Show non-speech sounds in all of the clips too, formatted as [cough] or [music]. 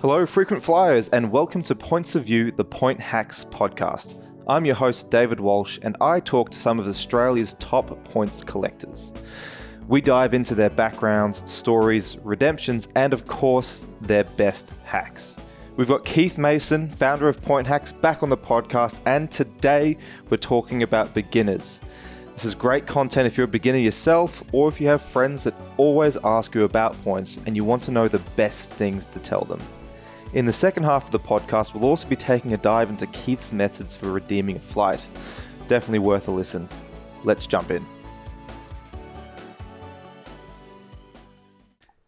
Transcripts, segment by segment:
Hello, frequent flyers, and welcome to Points of View, the Point Hacks podcast. I'm your host, David Walsh, and I talk to some of Australia's top points collectors. We dive into their backgrounds, stories, redemptions, and of course, their best hacks. We've got Keith Mason, founder of Point Hacks, back on the podcast, and today we're talking about beginners. This is great content if you're a beginner yourself or if you have friends that always ask you about points and you want to know the best things to tell them. In the second half of the podcast, we'll also be taking a dive into Keith's methods for redeeming a flight. Definitely worth a listen. Let's jump in.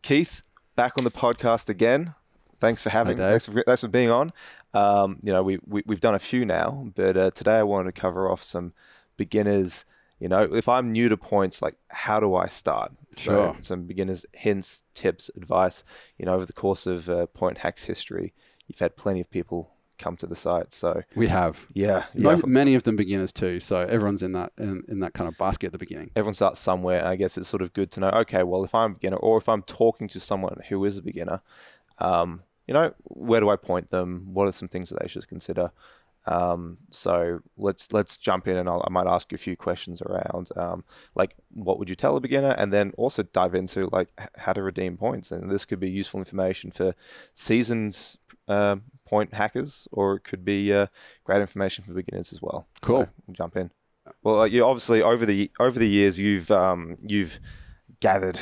Keith, back on the podcast again. Thanks for having. Hi, thanks, for, thanks for being on. Um, you know, we, we we've done a few now, but uh, today I wanted to cover off some beginners. You know, if I'm new to points, like how do I start? Sure. So, some beginners hints, tips, advice. You know, over the course of uh, Point Hacks history, you've had plenty of people come to the site. So We have. yeah, yeah. Many of them beginners too, so everyone's in that in, in that kind of basket at the beginning. everyone starts somewhere. And I guess it's sort of good to know. Okay, well, if I'm a beginner, or if I'm talking to someone who is a beginner, um, you know, where do I point them? What are some things that they should consider? Um, so let's let's jump in, and I'll, I might ask you a few questions around, um, like what would you tell a beginner, and then also dive into like how to redeem points. And this could be useful information for seasoned uh, point hackers, or it could be uh, great information for beginners as well. Cool. So we'll jump in. Well, uh, you obviously over the over the years you've um, you've gathered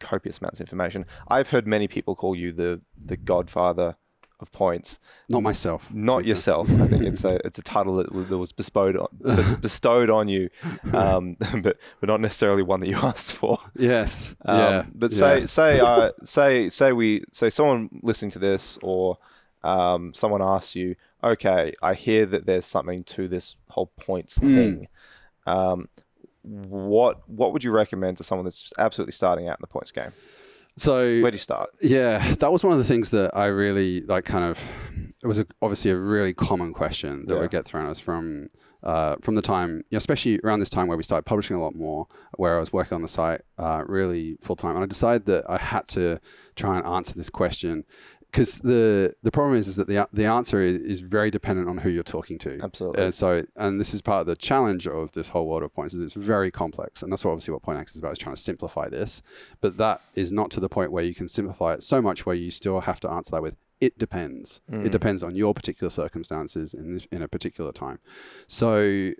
copious amounts of information. I've heard many people call you the the godfather of points. Not myself. Not yourself. I think it's a it's a title that, that was bestowed on [laughs] bestowed on you, um, [laughs] but but not necessarily one that you [laughs] asked for. Yes. Um, yeah. But say yeah. say uh, say say we say someone listening to this or um, someone asks you, okay, I hear that there's something to this whole points Hmm. thing. Um, what what would you recommend to someone that's just absolutely starting out in the points game? So Where do you start? Yeah, that was one of the things that I really like. Kind of, it was a, obviously a really common question that Yeah. would get thrown at us from uh, from the time, you know, especially around this time where we started publishing a lot more, where I was working on the site uh, really full time, and I decided that I had to try and answer this question because the the problem is is that the the answer is, is very dependent on who you're talking to. Absolutely. And so, and this is part of the challenge of this whole world of points is it's very complex, and that's what obviously what Point Hacks is about is trying to simplify this. But that is not to the point where you can simplify it so much where you still have to answer that with it depends. It mm. depends on your particular circumstances in this, in a particular time. So.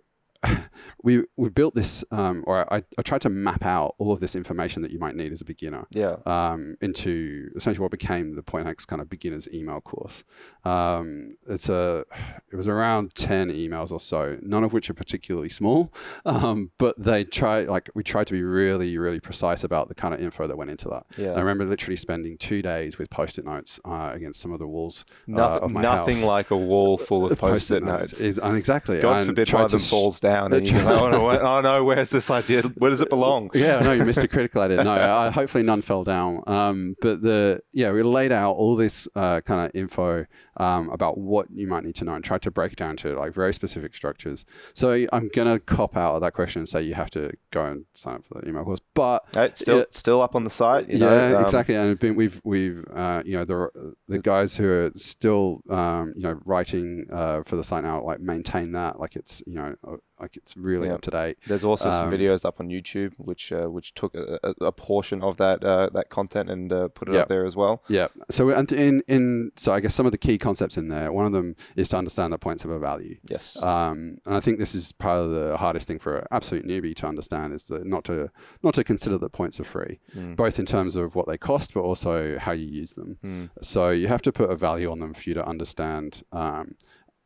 [laughs] We we built this, um, or I, I tried to map out all of this information that you might need as a beginner Yeah. um, into essentially what became the Point Hacks kind of beginner's email course. Um, it's a it was around ten emails or so, none of which are particularly small, [laughs] um, but they try like we tried to be really really precise about the kind of info that went into that. Yeah. I remember literally spending two days with post-it notes uh, against some of the walls uh, Nothing, of my nothing house. like a wall full of post-it notes. Is, and exactly. God and forbid one of them falls down and you go, oh no, oh no, where's this idea? Where does it belong? [laughs] yeah, no, you missed a critical idea. No, I, hopefully none fell down. Um, but the yeah, we laid out all this uh, kind of info um, about what you might need to know and tried to break it down to like very specific structures. So I'm gonna cop out of that question and say you have to go and sign up for the email course. But it's still Yeah. still up on the site. You yeah, know, um, exactly. And been, we've we've uh, you know the the guys who are still um, you know writing uh, for the site now like maintain that like it's you know like it's really Yeah. up to date. There's also some Um, videos up on YouTube which uh, which took a, a, portion of that uh, that content and uh, put it Yeah. up there as well. Yeah. So in in so I guess some of the key concepts in there. One of them is to understand that points have a value. Yes. Um, and I think this is part of the hardest thing for an absolute newbie to understand is that not to not to consider that points are free, Mm. both in terms of what they cost, but also how you use them. Mm. So you have to put a value on them for you to understand um,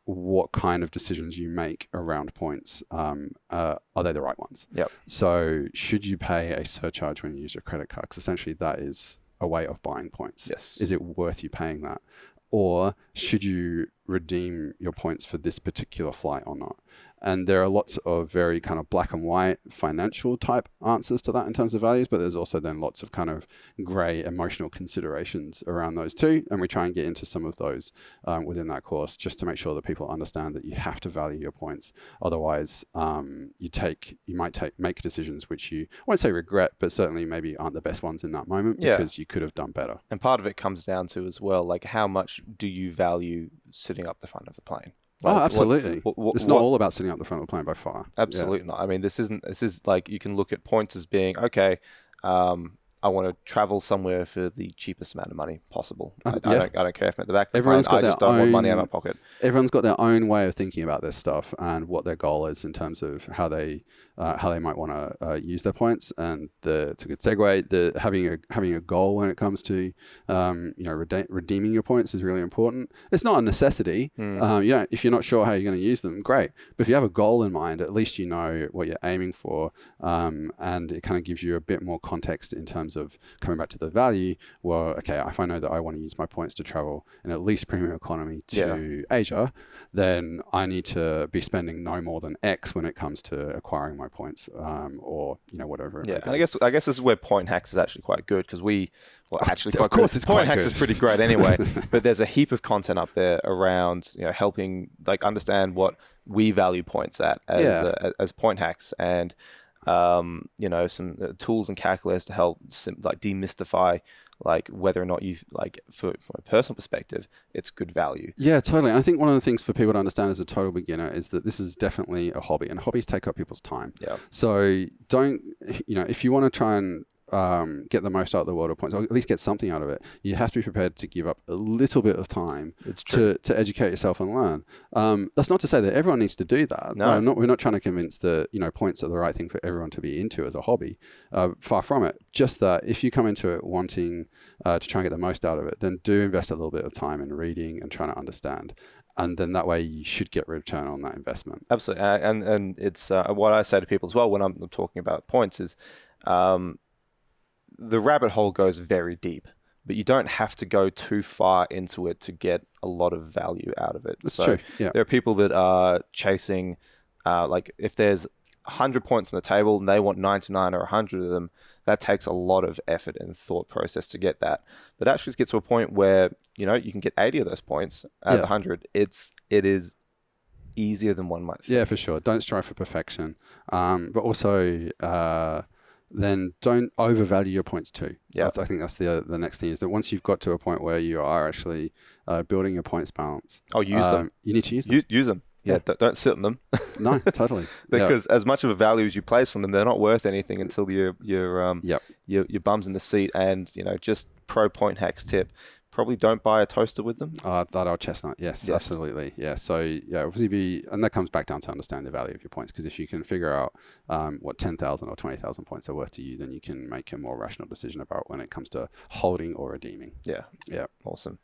what kind of decisions you make around points. Um, uh, are they the right ones? Yep. So should you pay a surcharge when you use your credit card? Because essentially that is a way of buying points. Yes. Is it worth you paying that? Or should you redeem your points for this particular flight or not. And there are lots of very kind of black and white financial type answers to that in terms of values, but there's also then lots of kind of grey emotional considerations around those too. And we try and get into some of those um, within that course just to make sure that people understand that you have to value your points. Otherwise, um, you take you might take make decisions which you I won't say regret, but certainly maybe aren't the best ones in that moment Yeah. because you could have done better. And part of it comes down to as well, like how much do you value sitting up the front of the plane? Oh, Like, absolutely. what- what- it's not what- all about sitting up the front of the plane by far. Yeah. Absolutely not. I mean, this isn't. This is like you can look at points as being okay. Um, I want to travel somewhere for the cheapest amount of money possible. I, Uh, I yeah. don't. I don't care if I'm at the back. Of the Everyone's plane. got I just their don't want money out of own- my pocket. everyone's got their own way of thinking about this stuff and what their goal is in terms of how they uh, how they might want to uh, use their points. And the, it's a good segue. The having a having a goal when it comes to um, you know rede- redeeming your points is really important. It's not a necessity. Hmm. Um, you know, if you're not sure how you're going to use them, great. But if you have a goal in mind, at least you know what you're aiming for, um, and it kind of gives you a bit more context in terms of coming back to the value. Well, okay, if I know that I want to use my points to travel in at least premium economy to Asia, then I need to be spending no more than X when it comes to acquiring my points, um, or you know whatever. Yeah, and I guess I guess this is where Point Hacks is actually quite good because we, well, actually, of course good. it's Point Hacks good. is pretty great [laughs] anyway. but there's a heap of content up there around you know helping like understand what we value points at as Yeah. uh, as Point Hacks and um, you know some uh, tools and calculators to help sim- like demystify like whether or not you like for, from a personal perspective it's good value. Yeah, totally. And I think one of the things for people to understand as a total beginner is that this is definitely a hobby, and hobbies take up people's time. Yeah. So don't, you know, if you want to try and um, get the most out of the world of points, or at least get something out of it, you have to be prepared to give up a little bit of time to, to educate yourself and learn. Um, that's not to say that everyone needs to do that. No. Not, we're not trying to convince that you know points are the right thing for everyone to be into as a hobby. Uh, far from it. Just that if you come into it wanting uh, to try and get the most out of it, then do invest a little bit of time in reading and trying to understand. And then that way you should get return on that investment. Absolutely, Uh, and and it's uh, what I say to people as well when I'm talking about points is, um, the rabbit hole goes very deep, but you don't have to go too far into it to get a lot of value out of it. That's so true. Yeah. there are people that are chasing, uh, like if there's 100 points on the table and they want 99 or 100 of them, that takes a lot of effort and thought process to get that. But actually, to get to a point where you know you can get 80 of those points out of Yeah. the 100, it's it is easier than one might think. Yeah, for sure. Don't strive for perfection. Um, but also, uh, then don't overvalue your points too. Yeah. That's, I think that's the the next thing is that once you've got to a point where you are actually uh, building your points balance, Oh, use them. um, You need to use them. Use, use them. Yeah, Yeah. don't sit on them no, [laughs] totally. Yeah. because as much of a value as you place on them, they're not worth anything until your your um Yep. your your bums in the seat. And you know, just pro point hacks tip: probably don't buy a toaster with them. Uh, that old chestnut, yes, Yes. absolutely, yeah. So yeah, obviously be, and that comes back down to understand the value of your points. Because if you can figure out um, what ten thousand or twenty thousand points are worth to you, then you can make a more rational decision about when it comes to holding or redeeming. Yeah, Yeah. awesome.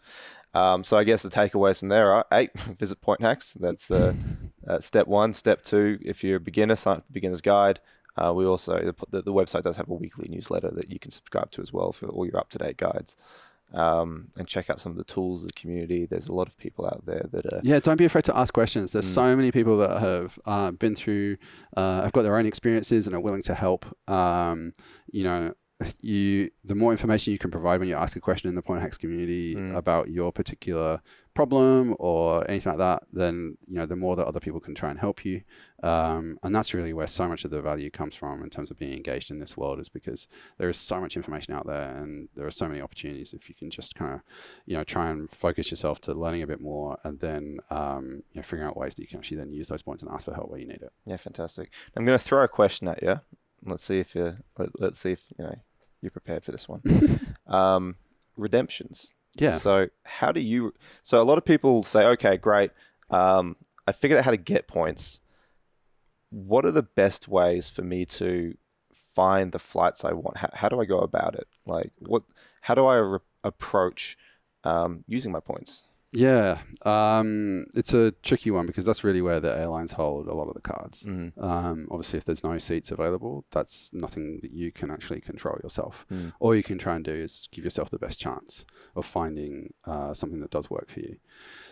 Um, so I guess the takeaways from there are: eight, [laughs] visit Point Hacks. That's uh, [laughs] uh, step one. Step two, if you're a beginner, sign up the beginner's guide. Uh, we also the, the website does have a weekly newsletter that you can subscribe to as well for all your up to date guides. Um, and check out some of the tools, the community. There's a lot of people out there that are Yeah, don't be afraid to ask questions. There's Mm. so many people that have uh, been through, uh, have got their own experiences and are willing to help. Um, you know, you the more information you can provide when you ask a question in the Point Hacks community Mm. about your particular problem or anything like that, then you know the more that other people can try and help you. Um, and that's really where so much of the value comes from in terms of being engaged in this world, is because there is so much information out there and there are so many opportunities if you can just kind of you know try and focus yourself to learning a bit more and then um, you know figuring out ways that you can actually then use those points and ask for help where you need it Yeah, fantastic. I'm going to throw a question at you. Let's see if you let, let's see if you know you're prepared for this one. [laughs] um, redemptions. yeah So how do you? So a lot of people say, okay, great. Um, I figured out how to get points. What are the best ways for me to find the flights I want? How, how do I go about it? Like what? How do I re- approach um, using my points? Yeah, um, it's a tricky one because that's really where the airlines hold a lot of the cards. Mm. Um, obviously, if there's no seats available, that's nothing that you can actually control yourself. Mm. All you can try and do is give yourself the best chance of finding uh, something that does work for you.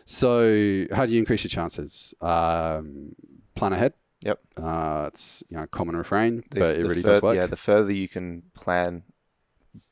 So, how do you increase your chances? Um, plan ahead. Yep. Uh, it's you know a common refrain, The- but it really fur- does work. Yeah, the further you can plan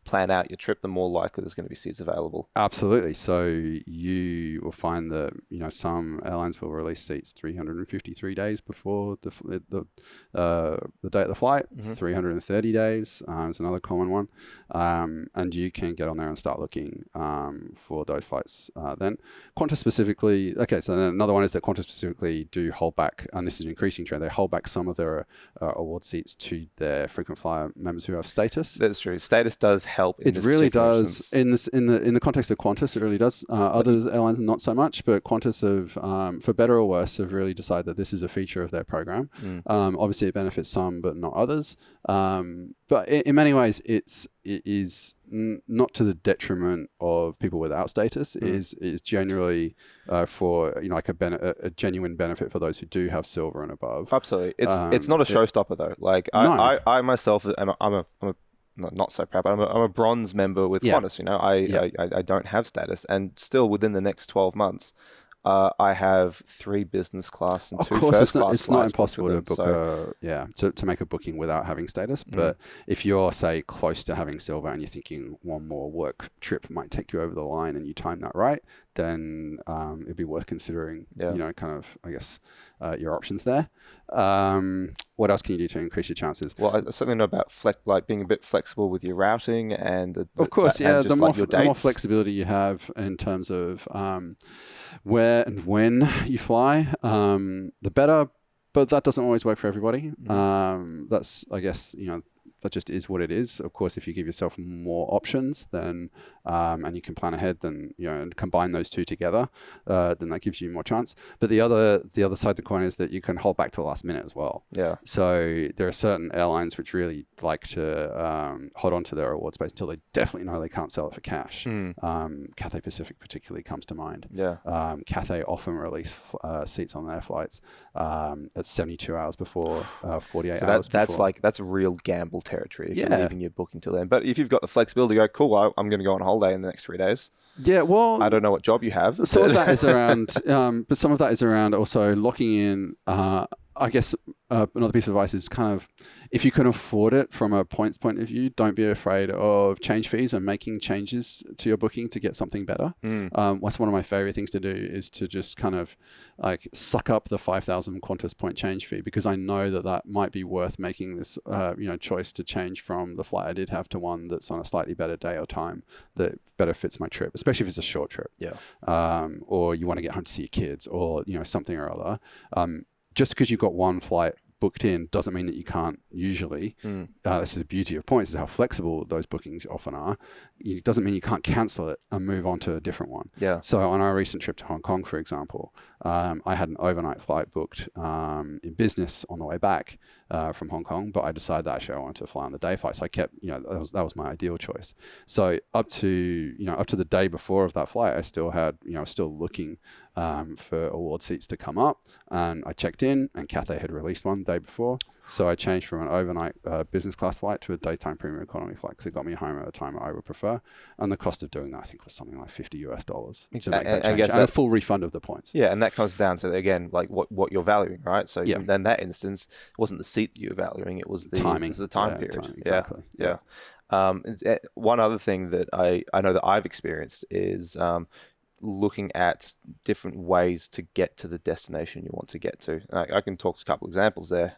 plan out your trip, the more likely there's going to be seats available. Absolutely. So you will find that you know some airlines will release seats 353 days before the the uh, the date of the flight. Mhm. 330 days um, is another common one, um, and you can get on there and start looking um, for those flights. Uh, then Qantas specifically. Okay, so then another one is that Qantas specifically do hold back, and this is an increasing trend. They hold back some of their uh, award seats to their frequent flyer members who have status. That's true. Status does help. It really does instance. in this in the in the context of Qantas. It really does. Uh, other airlines not so much, but Qantas have, um, for better or worse, have really decided that this is a feature of their program. Mm. Um, obviously, it benefits some, but not others. Um, but in, in many ways, it's it is n- not to the detriment of people without status. It Mm. is is generally uh, for you know like a, bene- a, a genuine benefit for those who do have silver and above. Absolutely, it's it's Um, not a it- showstopper though. Like I, No. I, I myself am a, I'm a, I'm a not, not so proud, but I'm a, I'm a bronze member with Yeah. Qantas. You know, I, Yeah. I, I don't have status, and still within the next twelve months, uh, I have three business class and Of two course, first it's not, class it's not impossible to book so- a yeah to, to make a booking without having status. Mm. But if you're say close to having silver and you're thinking one more work trip might take you over the line and you time that right, then um, it'd be worth considering. Yeah. You know, kind of I guess uh, your options there. Um, what else can you do to increase your chances? Well, I certainly know about flex, like being a bit flexible with your routing and the, Of course, and yeah. The more, like the more flexibility you have in terms of um, where and when you fly, um, the better. But that doesn't always work for everybody. Mhm. Um, that's, I guess, you know, that just is what it is. Of course, if you give yourself more options, then um, and you can plan ahead, then you know, and combine those two together, uh, then that gives you more chance. But the other, the other side of the coin is that you can hold back to the last minute as well. Yeah, So there are certain airlines which really like to um, hold on to their award space until they definitely know they can't sell it for cash. Mm. Um, Cathay Pacific particularly comes to mind. yeah, Um, Cathay often release uh, seats on their flights um, at 72 hours before, uh, 48 So hours that, that's before. like that's a real gamble territory if Yeah. you're leaving your booking till then. But if you've got the flexibility, to go cool. I, I'm going to go on holiday in the next three days. yeah, well, I don't know what job you have. some of that is [laughs] around, um, but some of that is around also locking in. Uh, I guess uh, another piece of advice is kind of if you can afford it from a points point of view, don't be afraid of change fees and making changes to your booking to get something better. Mm. Um, what's one of my favorite things to do is to just kind of like suck up the 5,000 Qantas point change fee because I know that that might be worth making this, uh, you know, choice to change from the flight I did have to one that's on a slightly better day or time that better fits my trip, especially if it's a short trip. Yeah. Um, or you want to get home to see your kids or, you know, something or other. Um, just because you've got one flight booked in doesn't mean that you can't usually Mm. uh, this is the beauty of points is how flexible those bookings often are. It doesn't mean you can't cancel it and move on to a different one. Yeah. So on our recent trip to Hong Kong, for example, um, I had an overnight flight booked um, in business on the way back uh, from Hong Kong, but I decided that actually I wanted to fly on the day flight. So I kept, you know, that was, that was my ideal choice. So up to, you know, up to the day before of that flight, I still had, you know, I was still looking um, for award seats to come up, and I checked in, and Cathay had released one the day before. So I changed from an overnight uh, business class flight to a daytime premium economy flight because it got me home at a time I would prefer. And the cost of doing that, I think, was something like 50 US dollars to make and- that and change. guess And a full refund of the points. Yeah, and that comes down to again like what, what you're valuing, right? So Yeah. in that instance, it wasn't the seat that you were valuing; it was the timing. it was the time Yeah, period. time, Yeah, exactly. yeah. Um, eh, one other thing that I, I know that I've experienced is um, looking at different ways to get to the destination you want to get to. I, I can talk to a couple examples there.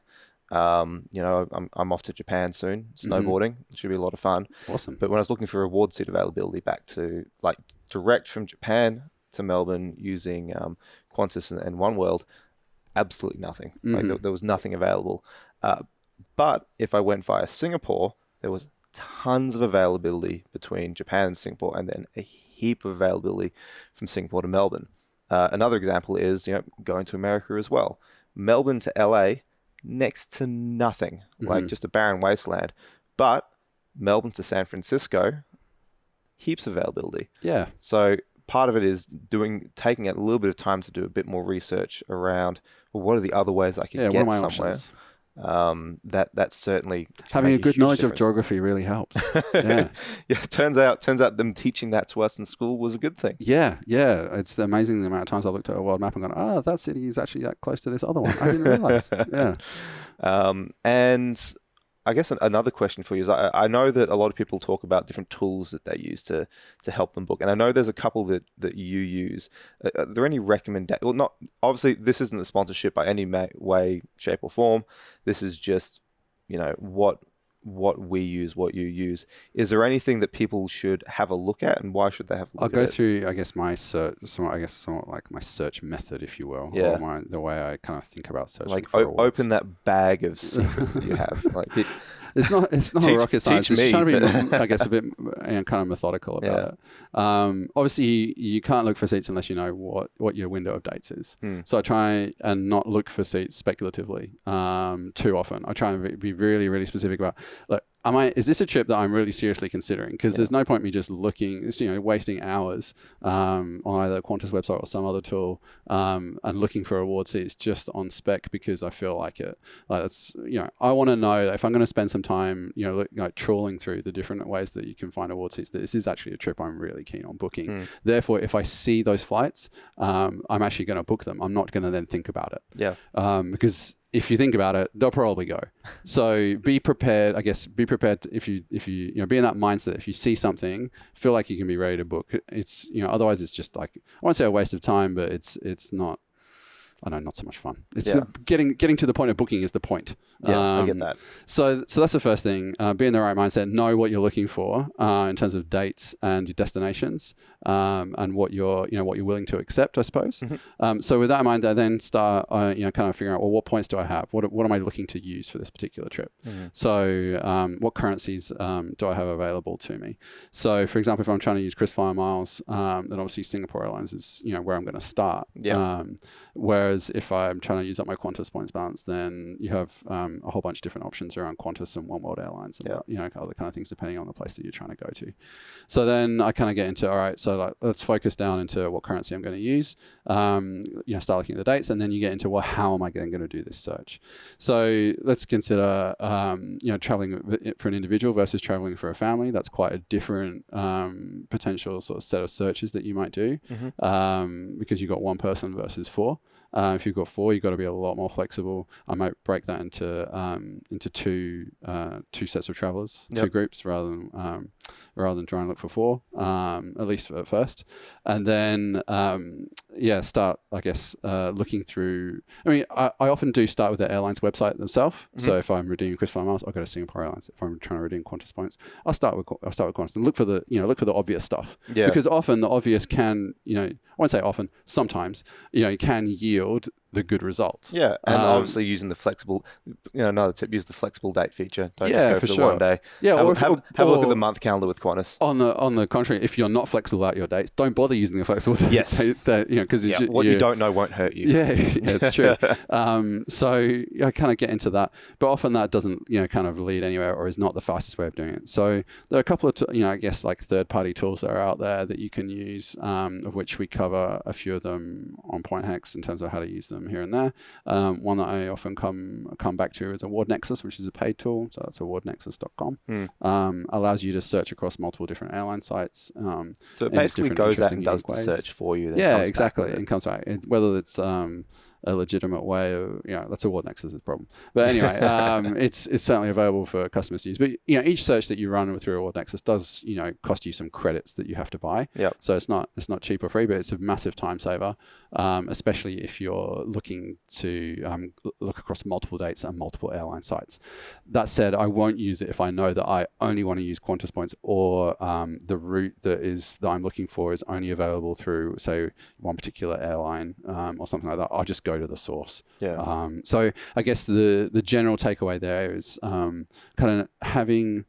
Um, you know, I'm, I'm off to Japan soon, Mm-hmm. snowboarding. It should be a lot of fun. Awesome. But when I was looking for award seat availability back to like direct from Japan to Melbourne using um, Qantas and, and oneworld, absolutely nothing. Like Mhm. there, there was nothing available. Uh, but if I went via Singapore, there was tons of availability between Japan and Singapore, and then a heap of availability from Singapore to Melbourne. Uh, another example is you know going to America as well. Melbourne to LA, next to nothing, like Mhm. just a barren wasteland. But Melbourne to San Francisco, heaps of availability. Yeah. So part of it is doing taking a little bit of time to do a bit more research around well, what are the other ways I can Yeah, get what are my somewhere. options? Um, that that certainly Having a good knowledge of geography really helps. [laughs] yeah. yeah, turns out turns out them teaching that to us in school was a good thing. Yeah, yeah. It's amazing the amount of times I've looked at a world map and gone, oh, that city is actually that close to this other one. I didn't realize. [laughs] yeah. Um, and I guess an, another question for you is I, I know that a lot of people talk about different tools that they use to to help them book, and I know there's a couple that that you use. Uh, are there any recommendation? Well, not obviously this isn't a sponsorship by any way, shape, or form. This is just you know what what we use, what you use. Is there anything that people should have a look at, and why should they have a look I'll at go it? through, I guess, my search, somewhat, I guess, somewhat like my search method, if you will, Yeah. or my, the way I kind of think about searching Like for o- open that bag of [laughs] secrets that you have. Like It's not. It's not Teach- a rocket science. It's me, trying to be, I guess, a [laughs] bit you know, kind of methodical about Yeah. it. Um, obviously, you, can't look for seats unless you know what, what your window of dates is. Hmm. So I try and not look for seats speculatively um, too often. I try and be- be really, really specific about like. Am I, is this a trip that I'm really seriously considering? Because there's no point me just looking, you know, wasting hours um, on either Qantas website or some other tool um, and looking for award seats just on spec because I feel like it. Like that's you know, I want to know if I'm going to spend some time, you know, look, like trawling through the different ways that you can find award seats, that this is actually a trip I'm really keen on booking. Mm. Therefore, if I see those flights, um, I'm actually going to book them. I'm not going to then think about it yeah, um, because if you think about it, they'll probably go. So be prepared. I guess be prepared to- if you if you you know be in that mindset. If you see something, feel like you can be ready to book. It's you know otherwise it's just like I won't say a waste of time, but it's it's not. I don't know, not so much fun. It's Yeah. getting getting to the point of booking is the point. yeah, I get Um, that. So, so that's the first thing. Uh, be in the right mindset. Know what you're looking for uh, in terms of dates and your destinations, um, and what you're, you know, what you're willing to accept. I suppose. Mhm. Um, so, with that in mind, I then start, uh, you know, kind of figuring out, well, what points do I have? What, what am I looking to use for this particular trip? Mhm. So, um, what currencies um, do I have available to me? So, for example, if I'm trying to use KrisFlyer miles, um, then obviously Singapore Airlines is, you know, where I'm going to start. Yeah. Um, whereas if I'm trying to use up my Qantas points balance, then you have um, a whole bunch of different options around Qantas and oneworld Airlines, and Yeah. you know, other kind of things depending on the place that you're trying to go to. So then I kind of get into all right. So like, let's focus down into what currency I'm going to use. Um, you know, start looking at the dates, and then you get into well, how am I then going to do this search? So let's consider, um, you know, traveling for an individual versus traveling for a family. That's quite a different um, potential sort of set of searches that you might do Mhm. um, because you've got one person versus four. Uh, if you've got four, you've got to be a lot more flexible. I might break that into um, into two uh, two sets of travelers, two groups, rather than um, rather than try and look for four, um, at least at first, and then um, yeah, start I guess uh, looking through. I mean, I, I often do start with the airline's website themselves. So if I'm redeeming KrisFlyer miles, I'll go to Singapore Airlines. If I'm trying to redeem Qantas points, I'll start with I'll start with Qantas and look for the you know look for the obvious stuff Yeah, because often the obvious can you know I won't say often sometimes you know can yield field the good results. Yeah, and Um, obviously using the flexible, you know, another tip: use the flexible date feature. Don't Yeah, just go for for, the sure. one day. Yeah, have, or if- have, or- have a look at the month calendar with Qantas. On the on the contrary, if you're not flexible about your dates, don't bother using the flexible [laughs] date. Yes. date- you know because Yeah, what you don't know won't hurt you. Yeah, [laughs] yeah, it's true. [laughs] um, so I kind of get into that, but often that doesn't, you know, kind of lead anywhere or is not the fastest way of doing it. So there are a couple of, t- you know, I guess like third-party tools that are out there that you can use, um, of which we cover a few of them on Point Hacks in terms of how to use them here and there. Um, one that I often come come back to is Award Nexus, which is a paid tool. So that's awardnexus.com. Hmm. Um, allows you to search across multiple different airline sites. Um, So it basically goes out and does the search for you. Yeah, comes exactly. it. And comes back. It- Whether it's um, a legitimate way, or, you know, that's a Award Nexus' problem. But anyway, [laughs] um, it's it's certainly available for customers to use. But you know, each search that you run through Award Nexus does you know cost you some credits that you have to buy. Yep. So it's not it's not cheap or free, but it's a massive time saver, um, especially if you're looking to um, look across multiple dates and multiple airline sites. That said, I won't use it if I know that I only want to use Qantas points or um, the route that is that I'm looking for is only available through say one particular airline um, or something like that. I'll just go to the source. Yeah. Um, so I guess the the general takeaway there is um, kind of having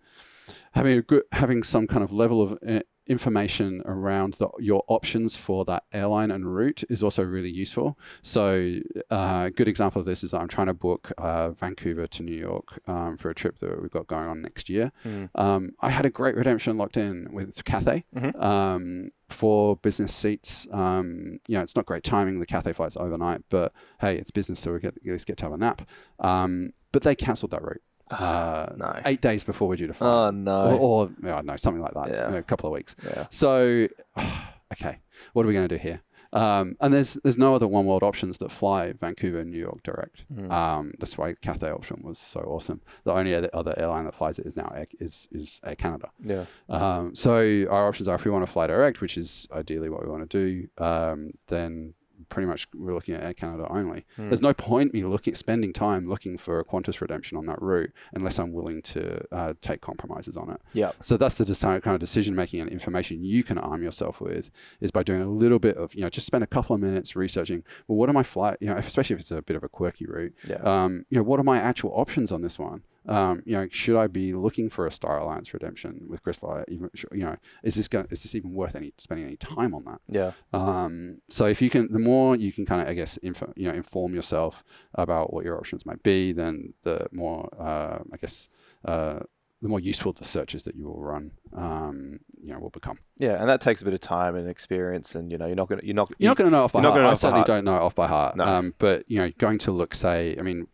having a good having some kind of level of uh, information around the, your options for that airline and route is also really useful. So, uh, a good example of this is I'm trying to book uh, Vancouver to New York um, for a trip that we've got going on next year. Mm. Um, I had a great redemption locked in with Cathay Mhm. um, for business seats. Um, you know, it's not great timing. The Cathay flight's overnight, but hey, it's business, so we get at least get to have a nap. Um, but they cancelled that route uh, no. eight days before we're due to fly, Oh no. or I don't know, something like that. Yeah. in a couple of weeks. Yeah. So, [sighs] okay, what are we going to do here? Um, and there's there's no other oneworld options that fly Vancouver New York direct. Mm. Um, that's why Cathay option was so awesome. The only other other airline that flies it is now Air, is is Air Canada. Yeah. Um, so our options are if we want to fly direct, which is ideally what we want to do, um, then pretty much we're looking at Air Canada only. Mm. There's no point me looking spending time looking for a Qantas redemption on that route unless I'm willing to uh, take compromises on it. Yeah. So that's the deci- kind of decision making and information you can arm yourself with is by doing a little bit of you know just spend a couple of minutes researching. Well, what are my flight? You know, especially if it's a bit of a quirky route. Yeah. Um, you know, what are my actual options on this one? Um, you know, should I be looking for a Star Alliance redemption with Crystal? Even you know, is this going, is this even worth any spending any time on that? yeah. Um, so if you can, the more you can kind of, I guess, info, you know, inform yourself about what your options might be, then the more, uh, I guess, uh, the more useful the searches that you will run, um, you know, will become. Yeah, and that takes a bit of time and experience, and you know, you're not gonna, you're not, You're not going to know off by heart. I certainly heart. don't know off by heart. No. Um, but you know, going to look, say, I mean,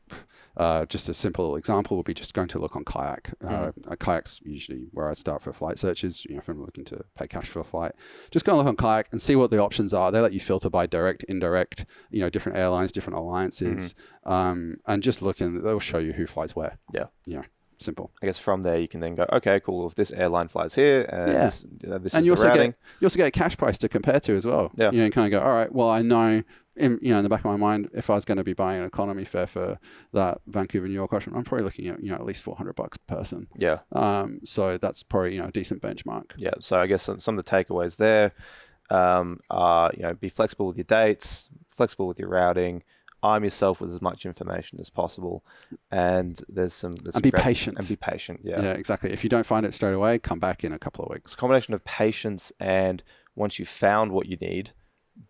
uh, just a simple example would be just going to look on Kayak. Uh, Mm. uh, Kayak's usually where I start for flight searches. You know, if I'm looking to pay cash for a flight, just go and look on Kayak and see what the options are. They let you filter by direct, indirect, you know, different airlines, different alliances, um, and just look and they'll show you who flies where. Mm-hmm. Yeah. Yeah. Simple. I guess from there you can then go, okay, cool. If this airline flies here, and Yeah. this, uh, this and is you the also routing. get you also get a cash price to compare to as well. Yeah. You know, kind of go, all right, well, I know, in, you know, in the back of my mind, if I was going to be buying an economy fare for that Vancouver New York option, I'm probably looking at you know at least 400 bucks per person. Yeah, Um, so that's probably you know a decent benchmark. yeah. So I guess some, some of the takeaways there um, are, you know, be flexible with your dates, flexible with your routing, arm yourself with as much information as possible, and there's some there's some And be great- patient. and be patient. Yeah. Yeah. exactly. If you don't find it straight away, come back in a couple of weeks. it's a combination of patience and once you've found what you need,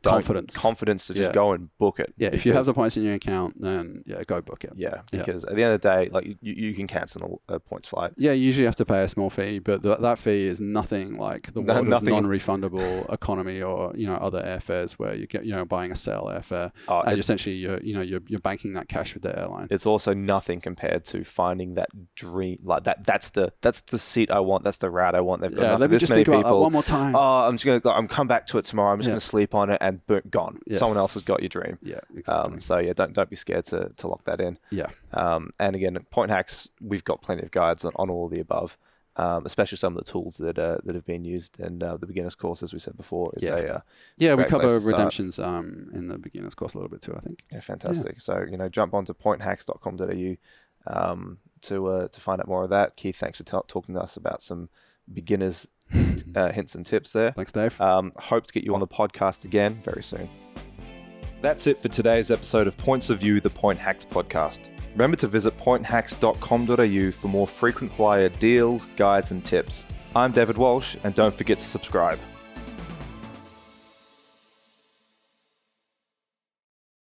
Confidence. confidence to just Yeah. go and book it. Yeah, if you have the points in your account, then yeah, go book it. yeah, Yeah. because at the end of the day, like you, you can cancel a, points flight. Yeah, you usually have to pay a small fee, but th- that fee is nothing like the [laughs] No- nothing. non-refundable economy or you know other airfares where you get you know buying a sale airfare Uh, and essentially you're you know you're, you're banking that cash with the airline. it's also nothing compared to finding that dream like that that's the that's the seat I want that's the route I want they've got yeah, let me just think about that one more time. oh I'm just gonna go I'm come back to it tomorrow I'm just Yeah. gonna sleep on it and boom, gone Yes. someone else has got your dream yeah, exactly. um, so yeah don't don't be scared to, to lock that in yeah, um, and again point hacks we've got plenty of guides on, on all of the above um, especially some of the tools that uh, that have been used and uh, the beginners course as we said before is Yeah. a uh, yeah. We cover redemptions um, in the beginners course a little bit too. I think. Yeah, fantastic. So you know, jump onto pointhacks.com.au um, to uh, to find out more of that. Keith, thanks for t- talking to us about some beginners uh, hints and tips there. Thanks, Dave. Um, hope to get you on the podcast again very soon. That's it for today's episode of Points of View, the Point Hacks podcast. Remember to visit pointhacks.com.au for more frequent flyer deals, guides, and tips. I'm David Walsh, and don't forget to subscribe.